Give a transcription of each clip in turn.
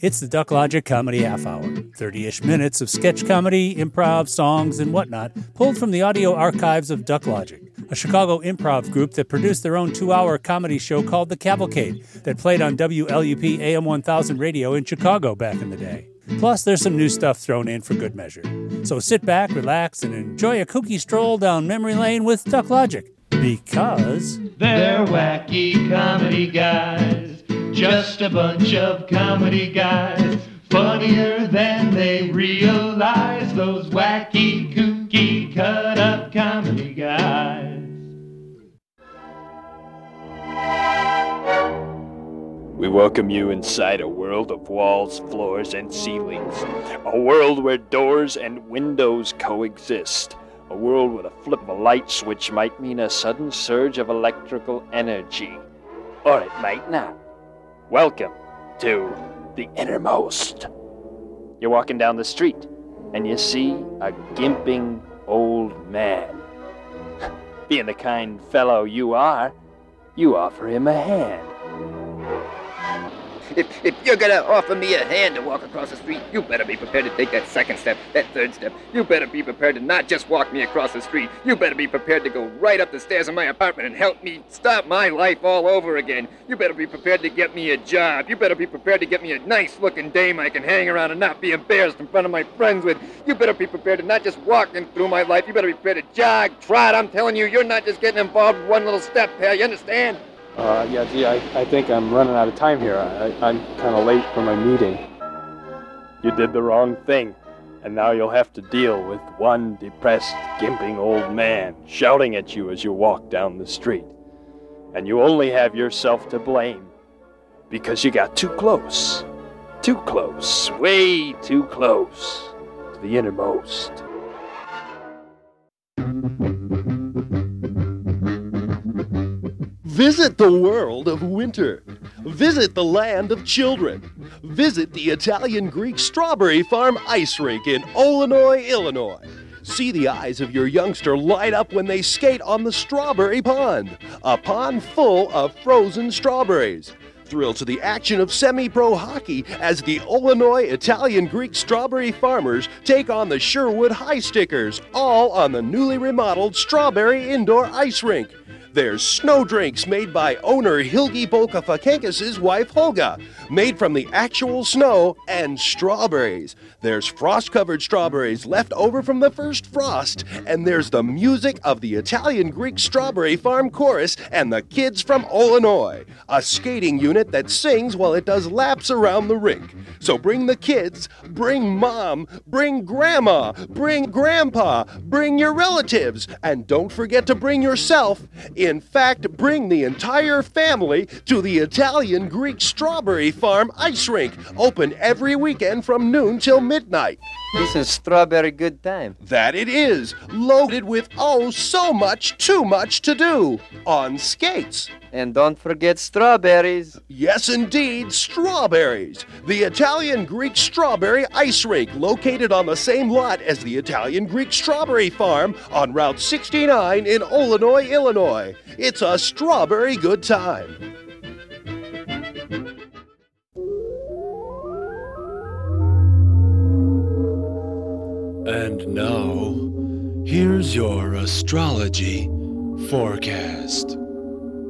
It's the Duck Logic Comedy Half Hour. 30 ish minutes of sketch comedy, improv, songs, and whatnot, pulled from the audio archives of Duck Logic, a Chicago improv group that produced their own two hour comedy show called The Cavalcade that played on WLUP AM 1000 radio in Chicago back in the day. Plus, there's some new stuff thrown in for good measure. So sit back, relax, and enjoy a kooky stroll down memory lane with Duck Logic. Because They're wacky comedy guys, just a bunch of comedy guys. Funnier than they realize, those wacky, kooky, cut up comedy guys. We welcome you inside a world of walls, floors, and ceilings. A world where doors and windows coexist. A world with a flip of a light switch might mean a sudden surge of electrical energy. Or it might not. Welcome to the innermost. You're walking down the street and you see a gimping old man. Being the kind fellow you are, you offer him a hand. If, if you're gonna offer me a hand to walk across the street, you better be prepared to take that second step, that third step. You better be prepared to not just walk me across the street. You better be prepared to go right up the stairs of my apartment and help me start my life all over again. You better be prepared to get me a job. You better be prepared to get me a nice looking dame I can hang around and not be embarrassed in front of my friends with. You better be prepared to not just walk in through my life. You better be prepared to jog, trot. I'm telling you, you're not just getting involved one little step, pal. You understand? Uh, yeah, gee, I, I think I'm running out of time here. I, I'm kind of late for my meeting. You did the wrong thing, and now you'll have to deal with one depressed, gimping old man shouting at you as you walk down the street. And you only have yourself to blame because you got too close. Too close, way too close to the innermost. Visit the world of winter. Visit the land of children. Visit the Italian Greek Strawberry Farm Ice Rink in Illinois, Illinois. See the eyes of your youngster light up when they skate on the Strawberry Pond, a pond full of frozen strawberries. Thrill to the action of semi pro hockey as the Illinois Italian Greek Strawberry Farmers take on the Sherwood High Stickers, all on the newly remodeled Strawberry Indoor Ice Rink. There's snow drinks made by owner Hilgi Bolkafakenkis' wife Holga, made from the actual snow and strawberries. There's frost covered strawberries left over from the first frost, and there's the music of the Italian Greek Strawberry Farm Chorus and the kids from Illinois, a skating unit that sings while it does laps around the rink. So bring the kids, bring mom, bring grandma, bring grandpa, bring your relatives, and don't forget to bring yourself. In fact, bring the entire family to the Italian Greek Strawberry Farm Ice Rink, open every weekend from noon till midnight. This is strawberry good time. That it is, loaded with oh so much, too much to do on skates. And don't forget strawberries. Yes, indeed, strawberries. The Italian Greek Strawberry Ice Rink, located on the same lot as the Italian Greek Strawberry Farm on Route 69 in Illinois, Illinois. It's a strawberry good time. And now, here's your astrology forecast.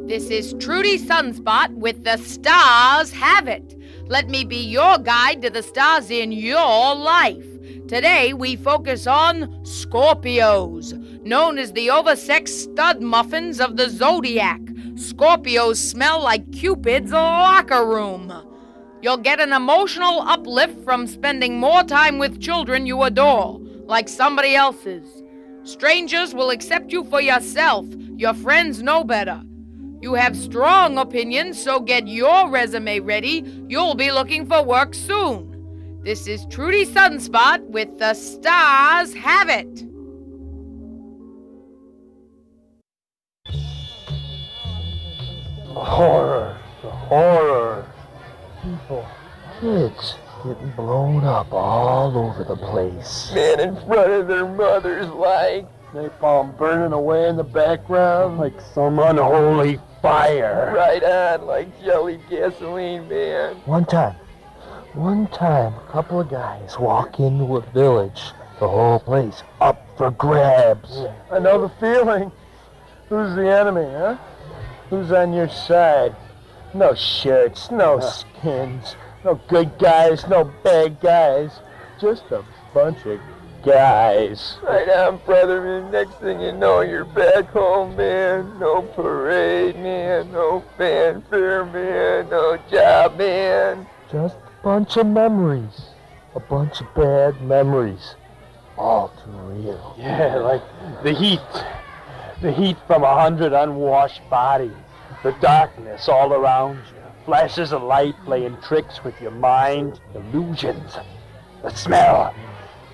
This is Trudy Sunspot with The Stars Have It. Let me be your guide to the stars in your life. Today we focus on Scorpios, known as the oversexed stud muffins of the zodiac. Scorpios smell like Cupid's locker room. You'll get an emotional uplift from spending more time with children you adore, like somebody else's. Strangers will accept you for yourself. Your friends know better. You have strong opinions, so get your resume ready. You'll be looking for work soon. This is Trudy Sunspot with The Stars Have It. Horror. The horror. People, kids getting blown up all over the place. Men in front of their mothers like Napalm burning away in the background like some unholy fire. Right on, like jelly gasoline, man. One time, one time, a couple of guys walk into a village. The whole place up for grabs. I know the feeling. Who's the enemy, huh? Who's on your side? No shirts, no skins, no good guys, no bad guys. Just a bunch of guys. Right on, brother, man. Next thing you know, you're back home, man. No parade, man. No fanfare, man. No job, man. Just a bunch of memories. A bunch of bad memories. All too real. Yeah, like the heat. The heat from a hundred unwashed bodies. The darkness all around you. Flashes of light playing tricks with your mind. Illusions. The smell.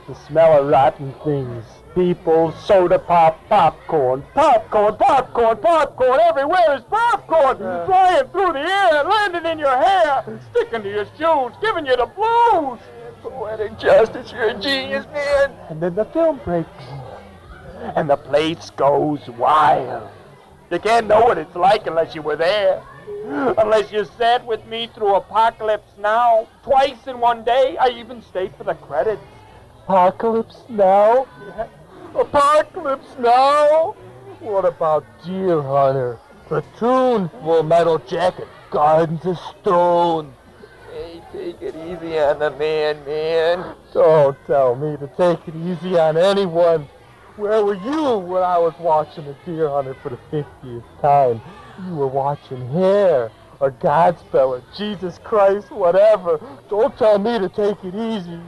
The smell of rotten things. People, soda pop, popcorn, popcorn, popcorn, popcorn. Everywhere is popcorn. Flying through the air, landing in your hair, sticking to your shoes, giving you the blues. Poetic justice, you're a genius, man. And then the film breaks. And the place goes wild. You can't know what it's like unless you were there. Unless you sat with me through Apocalypse Now. Twice in one day. I even stayed for the credits. Apocalypse Now? Yeah. Apocalypse Now? What about Deer Hunter? Platoon, Full Metal Jacket, Gardens of Stone. Hey, take it easy on the man, man. Don't tell me to take it easy on anyone. Where were you when I was watching The Deer Hunter for the 50th time? You were watching Hair, or Godspell, or Jesus Christ, whatever. Don't tell me to take it easy.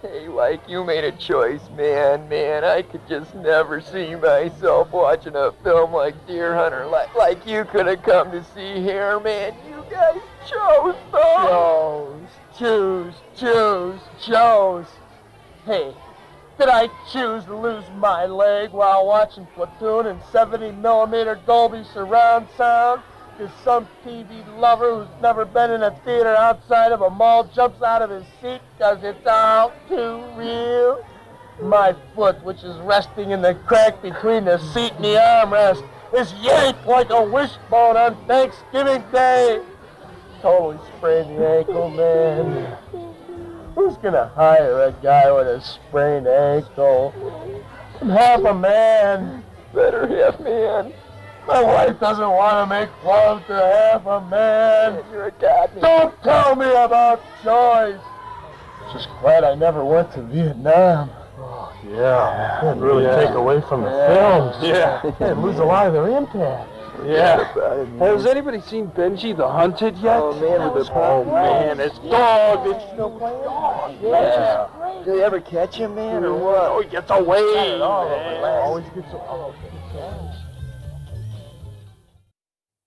Hey, like you made a choice, man, man. I could just never see myself watching a film like Deer Hunter, like like you could have come to see here, man. You guys chose though. Chose, choose, choose, chose. Hey, did I choose to lose my leg while watching Platoon in 70 millimeter Dolby surround sound? Because some TV lover who's never been in a theater outside of a mall jumps out of his seat because it's all too real? My foot, which is resting in the crack between the seat and the armrest, is yanked like a wishbone on Thanksgiving Day. Totally sprained the ankle, man. Who's gonna hire a guy with a sprained ankle? I'm half a man. Better half man. My wife doesn't want to make love to half a man. You're a god. Don't tell me about choice. Just glad I never went to Vietnam. Oh, yeah. That'd really Yeah. take away from the Yeah. films. Yeah. They'd lose a lot of their impact. Yeah. Has anybody seen Benji the Hunted yet? Oh man, with the Oh, man, it's dog. It's dog. Yeah. Did they ever catch him, man, or what? Oh, he gets away. man. man. Always gets away.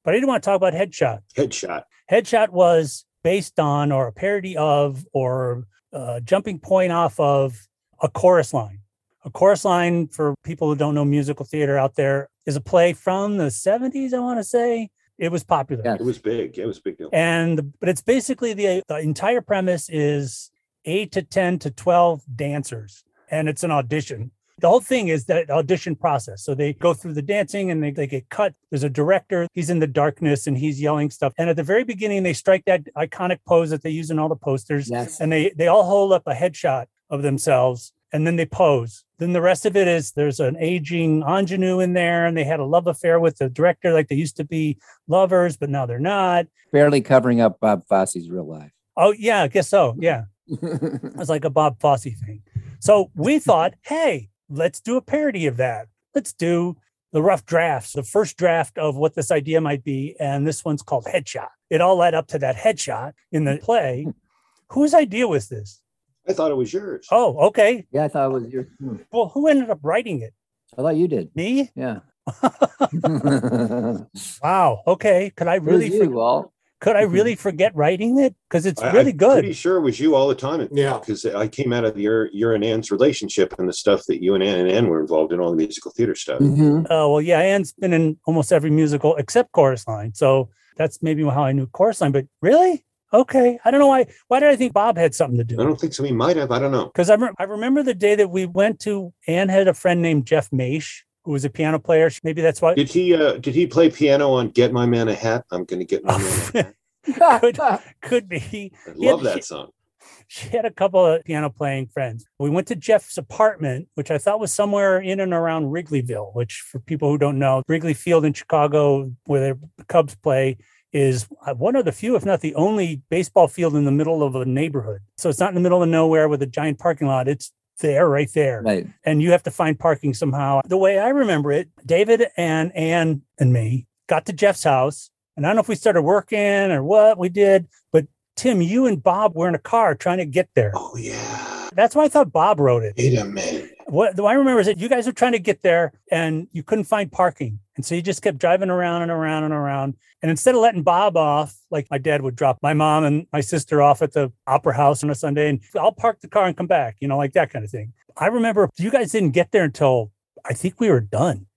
But I didn't want to talk about Headshot. Headshot. Headshot was based on or a parody of or uh, jumping point off of a chorus line. A chorus line, for people who don't know musical theater out there, is a play from the 70s, I want to say. It was popular. Yeah, It was big. It was big deal. And but it's basically the, the entire premise is eight to 10 to 12 dancers, and it's an audition. The whole thing is that audition process. So they go through the dancing and they, they get cut. There's a director, he's in the darkness and he's yelling stuff. And at the very beginning, they strike that iconic pose that they use in all the posters. Yes. And they they all hold up a headshot of themselves and then they pose. Then the rest of it is there's an aging ingenue in there, and they had a love affair with the director, like they used to be lovers, but now they're not. Barely covering up Bob Fosse's real life. Oh, yeah, I guess so. Yeah. it's like a Bob Fosse thing. So we thought, hey, let's do a parody of that. Let's do the rough drafts, the first draft of what this idea might be. And this one's called Headshot. It all led up to that headshot in the play. Whose idea was this? I thought it was yours. Oh, okay. Yeah, I thought it was your. Well, who ended up writing it? I thought you did. Me? Yeah. Wow. Okay. Could I really you, for- Walt. could I really forget writing it? Because it's I- really I'm good. Pretty sure it was you all the time. Yeah. Because I came out of your your and Ann's relationship and the stuff that you and Ann and Ann were involved in all the musical theater stuff. Mhm. Oh well, yeah, Anne's been in almost every musical except Chorus Line, so that's maybe how I knew Chorus Line. But really, Okay. I don't know why. Why did I think Bob had something to do? I don't think so. He might have. I don't know. Because I, rem- I remember the day that we went to, Anne had a friend named Jeff Maish, who was a piano player. Maybe that's why. Did he? Uh, did he play piano on "Get My Man a Hat"? I'm going to get my man a hat. could, could be. I He love had- that song. she had a couple of piano playing friends. We went to Jeff's apartment, which I thought was somewhere in and around Wrigleyville, which for people who don't know, Wrigley Field in Chicago, where the Cubs play, is uh, one of the few, if not the only baseball field in the middle of a neighborhood. So it's not in the middle of nowhere with a giant parking lot. It's there, right there. Right. And you have to find parking somehow. The way I remember it, David and Ann and me got to Jeff's house. And I don't know if we started working or what we did, but Tim, you and Bob were in a car trying to get there. Oh yeah. That's why I thought Bob wrote it. Wait a minute. What do I remember is that you guys were trying to get there and you couldn't find parking. And so you just kept driving around and around and around. And instead of letting Bob off, like my dad would drop my mom and my sister off at the opera house on a Sunday and I'll park the car and come back, you know, like that kind of thing. I remember you guys didn't get there until I think we were done.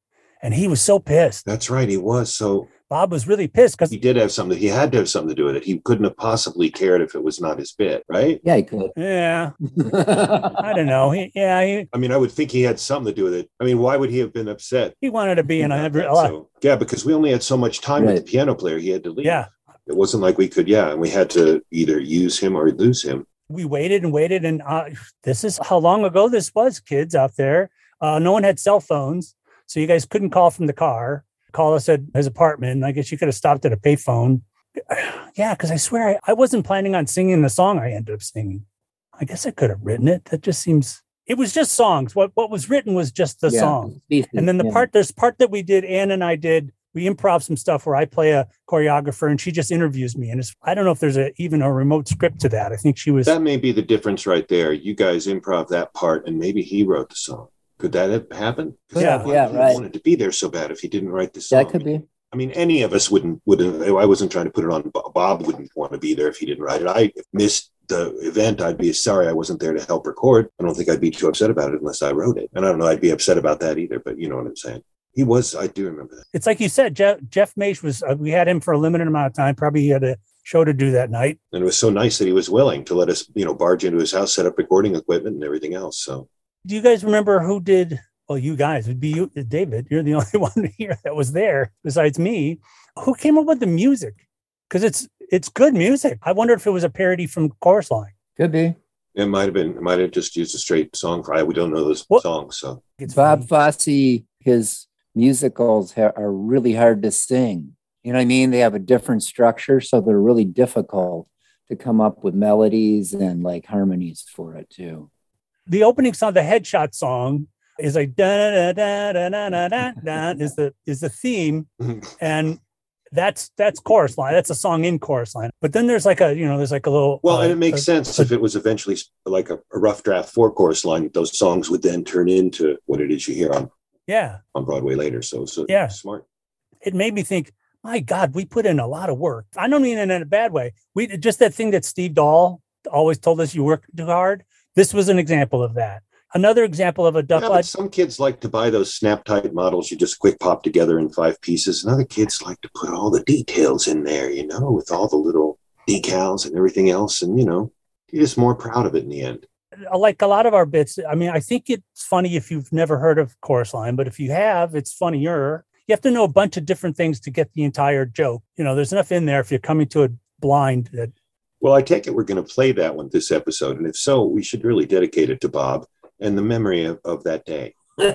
And he was so pissed. That's right. He was. So Bob was really pissed because he did have something. He had to have something to do with it. He couldn't have possibly cared if it was not his bit, right? Yeah, he could. Yeah. I don't know. He, yeah, he, I mean, I would think he had something to do with it. I mean, why would he have been upset? he wanted to be in a, about that? a lot. So, yeah, because we only had so much time with the piano player. He had to leave. Yeah. It wasn't like we could, yeah, and we had to either use him or lose him. we waited and waited and uh, this is how long ago this was kids out there uh, no one had cell phones so you guys couldn't call from the car call us at his apartment i guess you could have stopped at a payphone. Yeah because i swear I, I wasn't planning on singing the song i ended up singing. I guess i could have written it. That just seems it was just songs. What what was written was just the Yeah, song. And then the yeah. part there's part that we did ann and i did we improv some stuff where i play a choreographer and she just interviews me. And it's i don't know if there's a even a remote script to that. I think she was That may be the difference right there. You guys improv that part, and maybe he wrote the song. Could that have happened? Yeah. Yeah, right. wanted to be there so bad if he didn't write this. song. It could be. I mean, any of us wouldn't wouldn't. I wasn't trying to put it on. Bob Bob wouldn't want to be there if he didn't write it. I missed the event. I'd be sorry I wasn't there to help record. I don't think I'd be too upset about it unless I wrote it. And I don't know. I'd be upset about that either. But you know what I'm saying. He was. I do remember that. it's like you said, Jeff, Jeff Mace was, uh, we had him for a limited amount of time. Probably he had a show to do that night. And it was so nice that he was willing to let us, you know, barge into his house, set up recording equipment and everything else. So Do you guys remember who did? Well, you guys would be you, David. You're the only one here that was there besides me. Who came up with the music? Because it's it's good music. I wonder if it was a parody from Chorus Line. Could be. it might have been. It might have just used a straight song for. I we don't know those What- songs. So It's Bob. Fosse, his musicals ha- are really hard to sing. You know what I mean? They have a different structure, so they're really difficult to come up with melodies and like harmonies for it too. The opening song, the headshot song, is like da da da da da da da da is the is the theme, and that's that's chorus line. That's a song in chorus line. But then there's like a you know there's like a little Well, uh, and it makes a- sense if it was eventually like a, a rough draft for chorus line. Those songs would then turn into what it is you hear on, yeah. on Broadway later. So, so Yeah. smart. It made me think. My God, we put in a lot of work. I don't mean it in a bad way. We just that thing that Steve Dahl always told us you work too hard. This was an example of that. Another example of a duck Yeah, some kids like to buy those snap type models you just quick pop together in five pieces, and other kids like to put all the details in there, you know, with all the little decals and everything else. And, you know, you're just more proud of it in the end. Uh, like a lot of our bits, I mean, I think it's funny if you've never heard of Chorus Line, but if you have, it's funnier. You have to know a bunch of different things to get the entire joke. You know, there's enough in there if you're coming to it blind that Well, I take it we're going to play that one this episode. And if so, we should really dedicate it to Bob and the memory of, of that day. and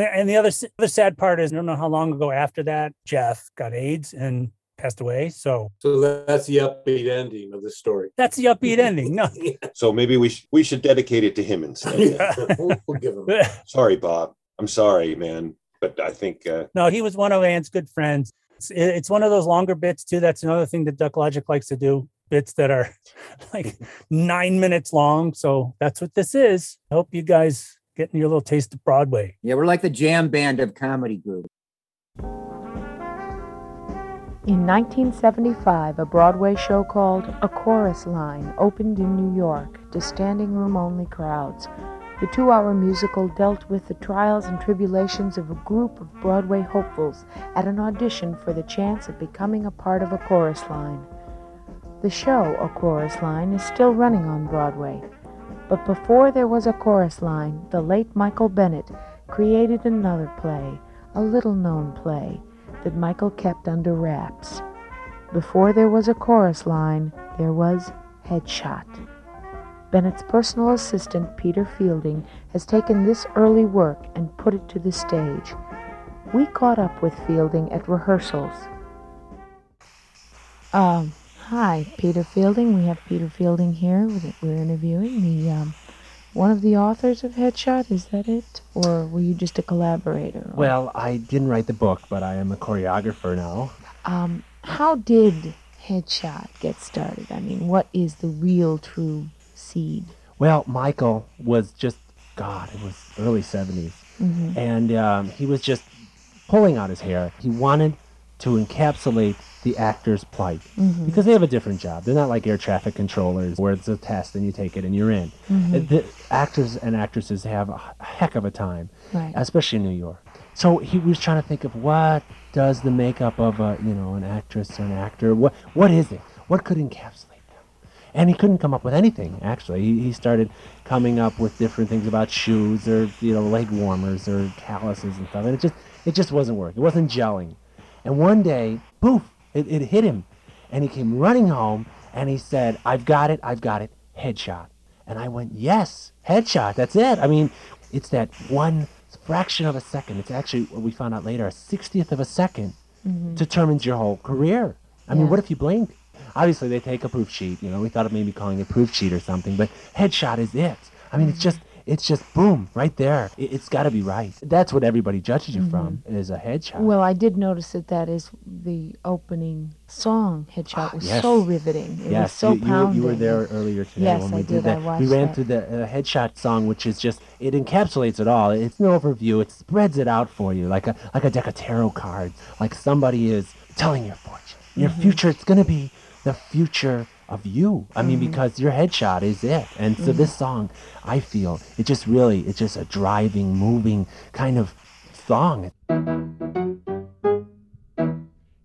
and the other s- other sad part is I don't know how long ago after that Jeff got AIDS and passed away. So So that's the upbeat ending of the story. that's the upbeat ending. No, So maybe we, sh- we should dedicate it to him instead. we'll, we'll give him. sorry, Bob. I'm sorry, man. But I think uh, no, he was one of Ann's good friends. It's, it's one of those longer bits too. That's another thing that Duck Logic likes to do. Bits that are like nine minutes long. So that's what this is. I hope you guys getting your little taste of Broadway. yeah, we're like the jam band of comedy group. In 1975, a Broadway show called A Chorus Line opened in New York to standing room only crowds. The two hour musical dealt with the trials and tribulations of a group of Broadway hopefuls at an audition for the chance of becoming a part of a chorus line. The show, A Chorus Line, is still running on Broadway. But before there was a chorus line, the late Michael Bennett created another play, a little known play, that Michael kept under wraps. Before there was a chorus line, there was Headshot. Bennett's personal assistant, Peter Fielding, has taken this early work and put it to the stage. We caught up with Fielding at rehearsals. Um, hi, Peter Fielding. We have Peter Fielding here. We're interviewing the um, one of the authors of Headshot. Is that it, or were you just a collaborator? Well, I didn't write the book, but I am a choreographer now. Um, how did Headshot get started? I mean, what is the real, true seed? Well, Michael was just God. It was early 70s Mhm. and um, he was just pulling out his hair. He wanted to encapsulate the actor's plight Mhm. because they have a different job. They're not like air traffic controllers where it's a test and you take it and you're in. Mhm. The actors and actresses have a heck of a time, Right. especially in New York. So he was trying to think of what does the makeup of a you know an actress or an actor what what is it? What could encapsulate? And he couldn't come up with anything. Actually, he, he started coming up with different things about shoes or you know leg warmers or calluses and stuff, and it just it just wasn't working. It wasn't gelling. And one day, poof, it, it hit him, and he came running home and he said, "I've got it, I've got it, headshot." And I went, "Yes, headshot. That's it." I mean, it's that one fraction of a second. It's actually what we found out later, a sixtieth of a 2nd Mhm. determines your whole career. I mean, what if you blink? Obviously, they take a proof sheet. You know, we thought of maybe calling it proof sheet or something, but headshot is it. I mean, it's just it's just boom right there. It, it's got to be right. That's what everybody judges you from is a headshot. Well, I did notice that that is the opening song. Headshot was Yes. so riveting. It yes, was so you, you, were- pounding. you were there earlier today Yes, when I we did. that. I watched we ran that. through the uh, headshot song, which is just it encapsulates it all. It's an overview. It spreads it out for you like a like a deck of tarot cards. Like somebody is telling your fortune, your Mhm. future. It's gonna be the future of you. I mean, Mhm. because your headshot is it. And so Mhm. this song, I feel it just really it's just a driving, moving kind of song.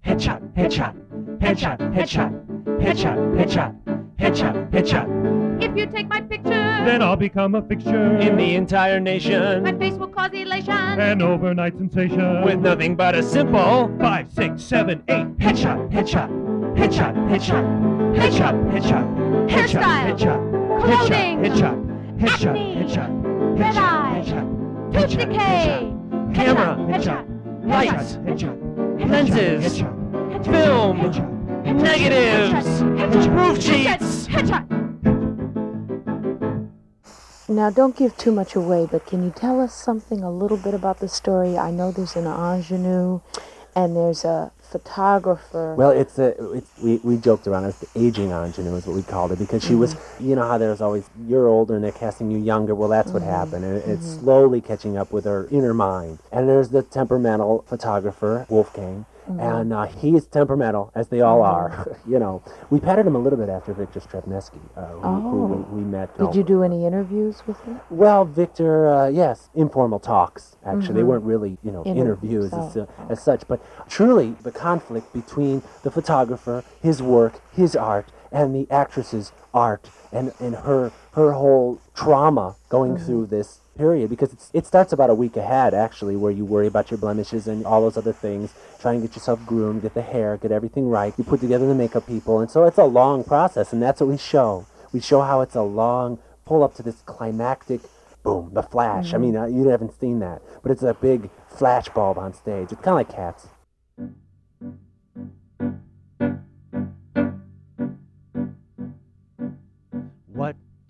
Headshot, headshot, headshot, headshot, headshot, headshot, headshot, headshot. If you take my picture, Then I'll become a fixture In the entire nation. my face will cause elation. An overnight sensation. With nothing but a simple five, six, seven, eight. Headshot, headshot, headshot, headshot, headshot, headshot, Hairstyle, headshot, clothing, headshot, headshot, headshot, red eye, headshot, tooth decay, camera, headshot, lights, headshot, lenses, film, negatives, proof sheets. Now, don't give too much away, but can you tell us something a little bit about the story? I know there's an ingenue, and there's a photographer. Well, it's a it's, we, we joked around. It's the aging ingenue is what we called it because she was, Mm-hmm. you know how there's always you're older and they're casting you younger. Well, that's what Mhm. happened, and it's Mhm. slowly catching up with her inner mind. And there's the temperamental photographer Wolfgang, And uh, he is temperamental as they all are. you know, we patted him a little bit after Victor Skrebneski, uh, who, who Oh. we, we met. Did you do any interviews with him? Well, Victor, uh, yes, informal talks. Actually, they Mhm. weren't really, you know, Interviews, interviews as, oh, uh, as such, but truly the conflict between the photographer, his work, his art, and the actress's art, and, and her her whole trauma going Mhm. through this period because it's, it starts about a week ahead actually where you worry about your blemishes and all those other things. Try and get yourself groomed get the hair get everything right. You put together the makeup people. And so it's a long process and that's what we show. We show how it's a long pull up to this climactic boom the flash. I Mhm. mean uh, you haven't seen that but it's a big flash bulb on stage. It's kind of like cats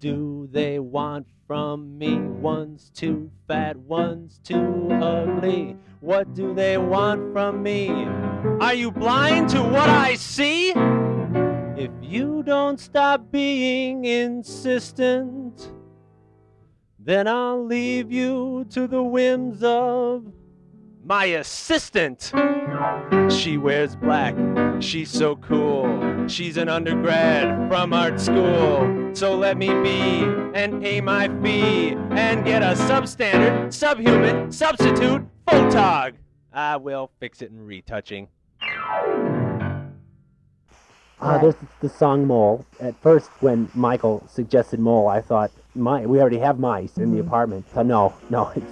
do they want from me? One's too fat, one's too ugly. What do they want from me? Are you blind to what I see? If you don't stop being insistent, then I'll leave you to the whims of my assistant. She wears black, she's so cool. She's an undergrad from art school. So let me be and pay my fee and get a substandard, subhuman, substitute, photog. I will fix it in retouching. Uh, there's the song Mole. At first, when Michael suggested Mole, I thought, my, we already have mice in the Mhm. apartment. So no, no, it's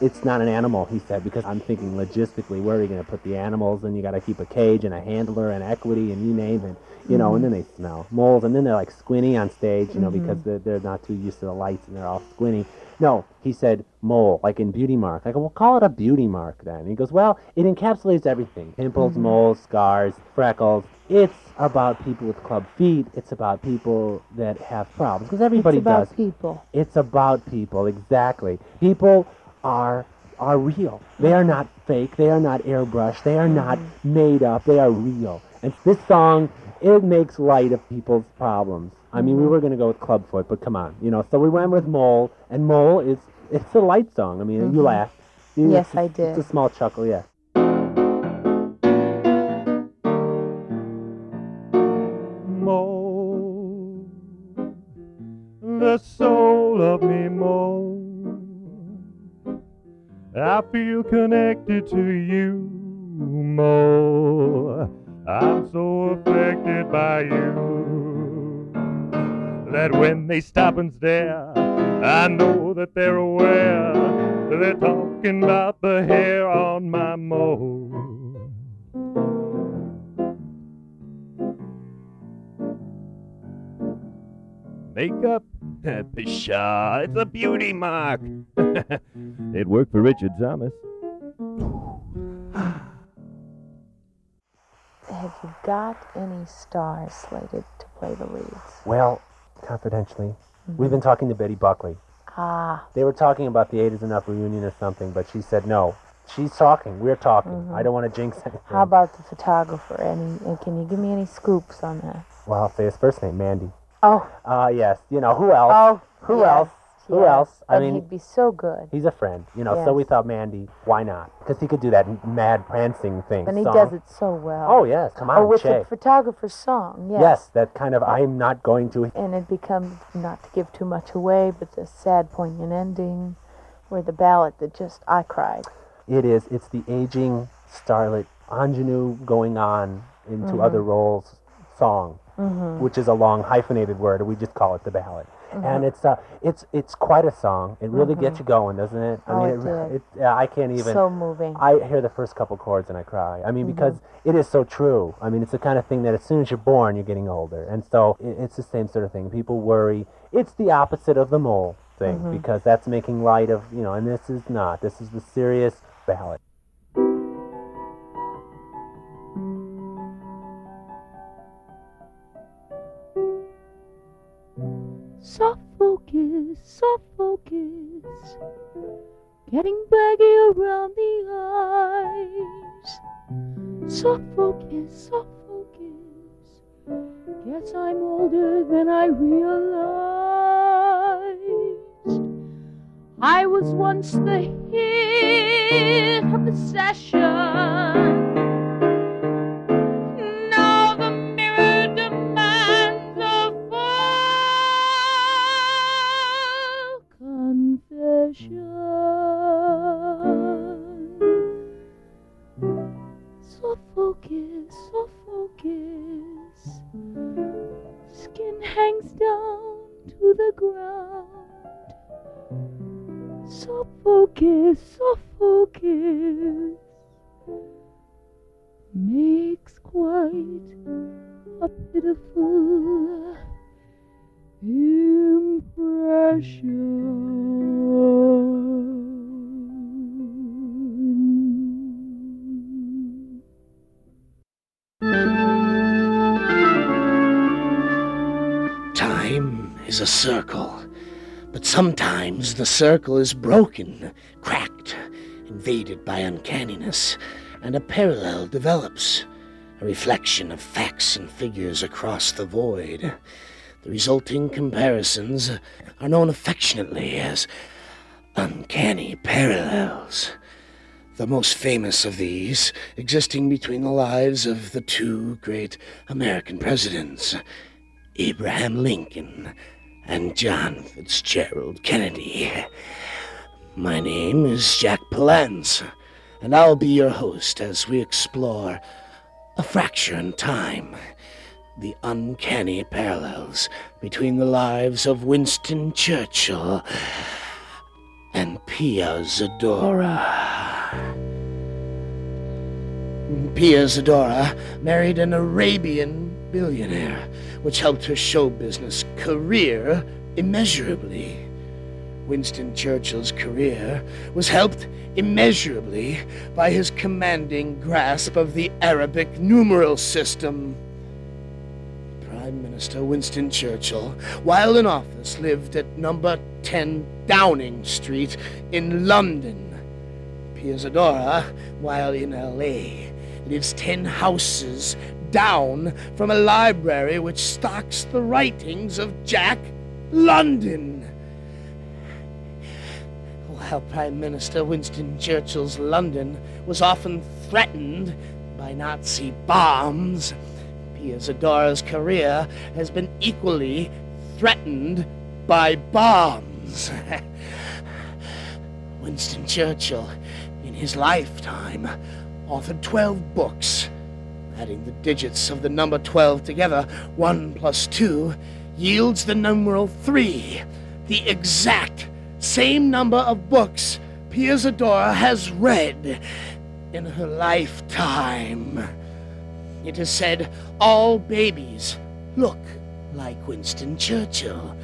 it's not an animal, he said, because I'm thinking logistically, where are you going to put the animals? And you got to keep a cage and a handler and equity and you name it, you know, and then they smell moles, and then they're like squinty on stage, you know, because Mhm. they're, they're not too used to the lights and they're all squinty. No, he said mole, like in beauty mark. I go, well, call it a beauty mark then. He goes, well, it encapsulates everything pimples, Mhm. moles, scars, freckles. It's about people with club feet. It's about people that have problems because everybody it's about does. people. It's about people, exactly. People are are real. They are not fake. They are not airbrushed. They are not made up. They are real. And this song, it makes light of people's problems. I mean, we Mhm. were going to go with Clubfoot, but come on, you know. So we went with Mole, and Mole is it's a light song. I mean, you Mhm. laughed. You- Yes, I did. It's a small chuckle, yeah. Feel connected to you, Mo. I'm so affected by you that when they stop and stare, I know that they're aware. They're talking about the hair on my Mo. Makeup? Pshaw, it's a beauty mark. it worked for Richard Thomas. Have you got any stars slated to play the leads? Well, confidentially, we've been talking to Betty Buckley. Ah, They were talking about the Eight is Enough reunion or something, but she said no. She's talking. We're talking. Mhm. I don't want to jinx anything. how about the photographer? Any? And can you give me any scoops on that? Well, I'll say his first name, Mandy. Oh, Uh, yes. You know, who else? oh, Who yes, else? Who yes. else? I And mean, he'd be so good. he's a friend, you know, so we thought Mandy, why not? Because he could do that mad prancing thing. And he song. does it so well. Oh, yes. Come on, Oh, with Che. the photographer's song, yes. Yes, that kind of, I'm not going to. And it becomes, not to give too much away, but the sad, poignant ending, where the ballad that just, I cried. It is. It's the aging starlet ingenue going on into Mhm. other roles song, Mhm. which is a long hyphenated word. We just call it the ballad. Mhm. And it's uh, it's it's quite a song. It really gets Mhm. you going, doesn't it? I Oh, mean, it it, it I can't even. So moving. I hear the first couple chords and I cry. I mean, Mhm. because it is so true. I mean, it's the kind of thing that as soon as you're born, you're getting older, and so it, it's the same sort of thing. People worry. It's the opposite of the mole thing Mhm. because that's making light of you know, and this is not. This is the serious ballad. Soft focus, soft focus, getting baggy around the eyes. Soft focus, soft focus, guess I'm older than I realized. I was once the hit of the session. Impression. Time is a circle, but sometimes the circle is broken, cracked, invaded by uncanniness, and a parallel develops, a reflection of facts and figures across the void. The resulting comparisons are known affectionately as uncanny parallels. the most famous of these existing between the lives of the two great American presidents, Abraham Lincoln and John Fitzgerald Kennedy. My name is Jack Palance, and I'll be your host as we explore a fracture in time, the uncanny parallels between the lives of Winston Churchill and Pia Zadora. Pia Zadora married an Arabian billionaire, which helped her show business career immeasurably. Winston Churchill's career was helped immeasurably by his commanding grasp of the Arabic numeral system. Prime Minister Winston Churchill, while in office, lived at number 10 Downing Street in London. Pia Zadora, while in LA, lives 10 houses down from a library which stocks the writings of Jack London. While Prime Minister Winston Churchill's London was often threatened by Nazi bombs, Pia Zadora's career has been equally threatened by bombs. Winston Churchill, in his lifetime, authored 12 books. Adding the digits of the number 12 together, 1 plus 2, yields the numeral 3, the exact same number of books Pia Zadora has read in her lifetime. It is said all babies look like Winston Churchill.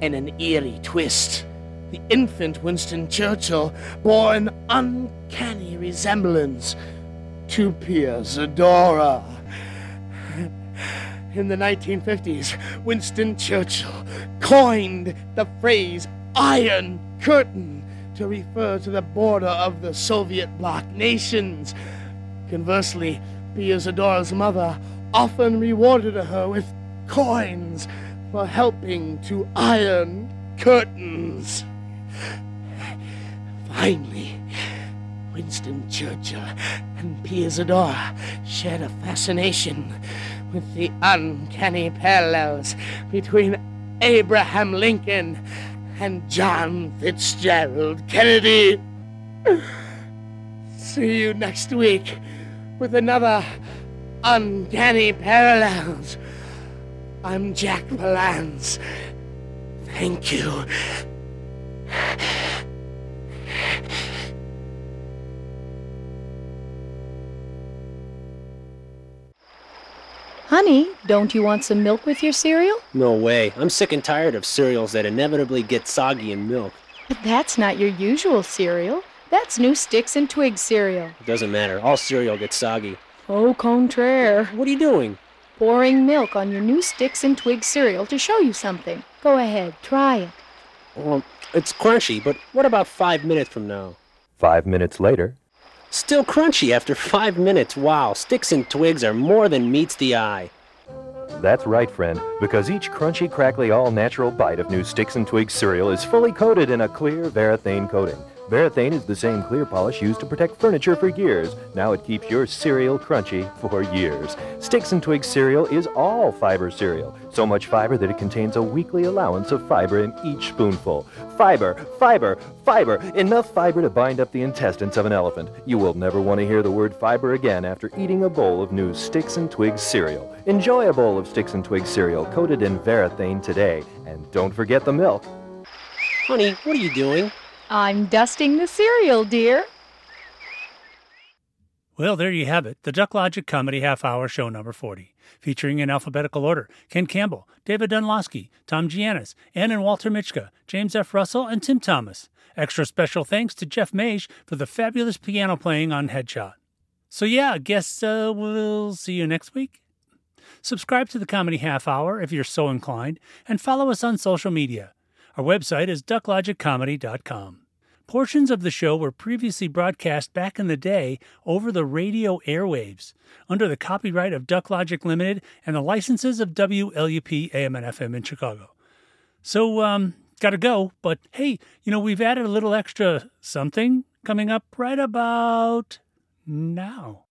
In an eerie twist, the infant Winston Churchill bore an uncanny resemblance to Pia Zadora. In the 1950s, Winston Churchill coined the phrase Iron Curtain to refer to the border of the Soviet bloc nations. Conversely, Pia Zadora's mother often rewarded her with coins for helping to iron curtains. Finally, Winston Churchill and Pia Zadora shared a fascination with the uncanny parallels between Abraham Lincoln and John Fitzgerald Kennedy. See you next week with another Uncanny Parallels. I'm Jack Palance. Thank you. Honey, don't you want some milk with your cereal? No way. I'm sick and tired of cereals that inevitably get soggy in milk. But that's not your usual cereal. That's new Sticks and Twigs cereal. It doesn't matter. All cereal gets soggy. Au contraire. What are you doing? Pouring milk on your new Sticks and Twigs cereal to show you something. Go ahead, try it. Well, it's crunchy, but what about five minutes from now? Five minutes later, Still crunchy after five minutes. Wow, Sticks and Twigs are more than meets the eye. That's right, friend, because each crunchy, crackly, all natural bite of new Sticks and Twigs cereal is fully coated in a clear Varathane coating. Varathane is the same clear polish used to protect furniture for years. Now it keeps your cereal crunchy for years. Sticks and Twigs cereal is all fiber cereal. So much fiber that it contains a weekly allowance of fiber in each spoonful. Fiber, fiber, fiber, enough fiber to bind up the intestines of an elephant. You will never want to hear the word fiber again after eating a bowl of new Sticks and Twigs cereal. Enjoy a bowl of Sticks and Twigs cereal coated in Varathane today. And don't forget the milk. Honey, what are you doing? I'm dusting the cereal, dear. Well, there you have it, the Duck Logic Comedy Half Hour Show number 40, featuring in alphabetical order Ken Campbell, David Dunlosky, Tom Giannis, Ann and Walter Mitchka, James F. Russell, and Tim Thomas. Extra special thanks to Jeff Mage for the fabulous piano playing on Headshot. So, yeah, I guess uh, we'll see you next week. Subscribe to the Comedy Half Hour if you're so inclined, and follow us on social media. Our website is ducklogiccomedy.com. Portions of the show were previously broadcast back in the day over the radio airwaves under the copyright of Duck Logic Limited and the licenses of WLUP AM and FM in Chicago. So, um, gotta go, but hey, you know, we've added a little extra something coming up right about now.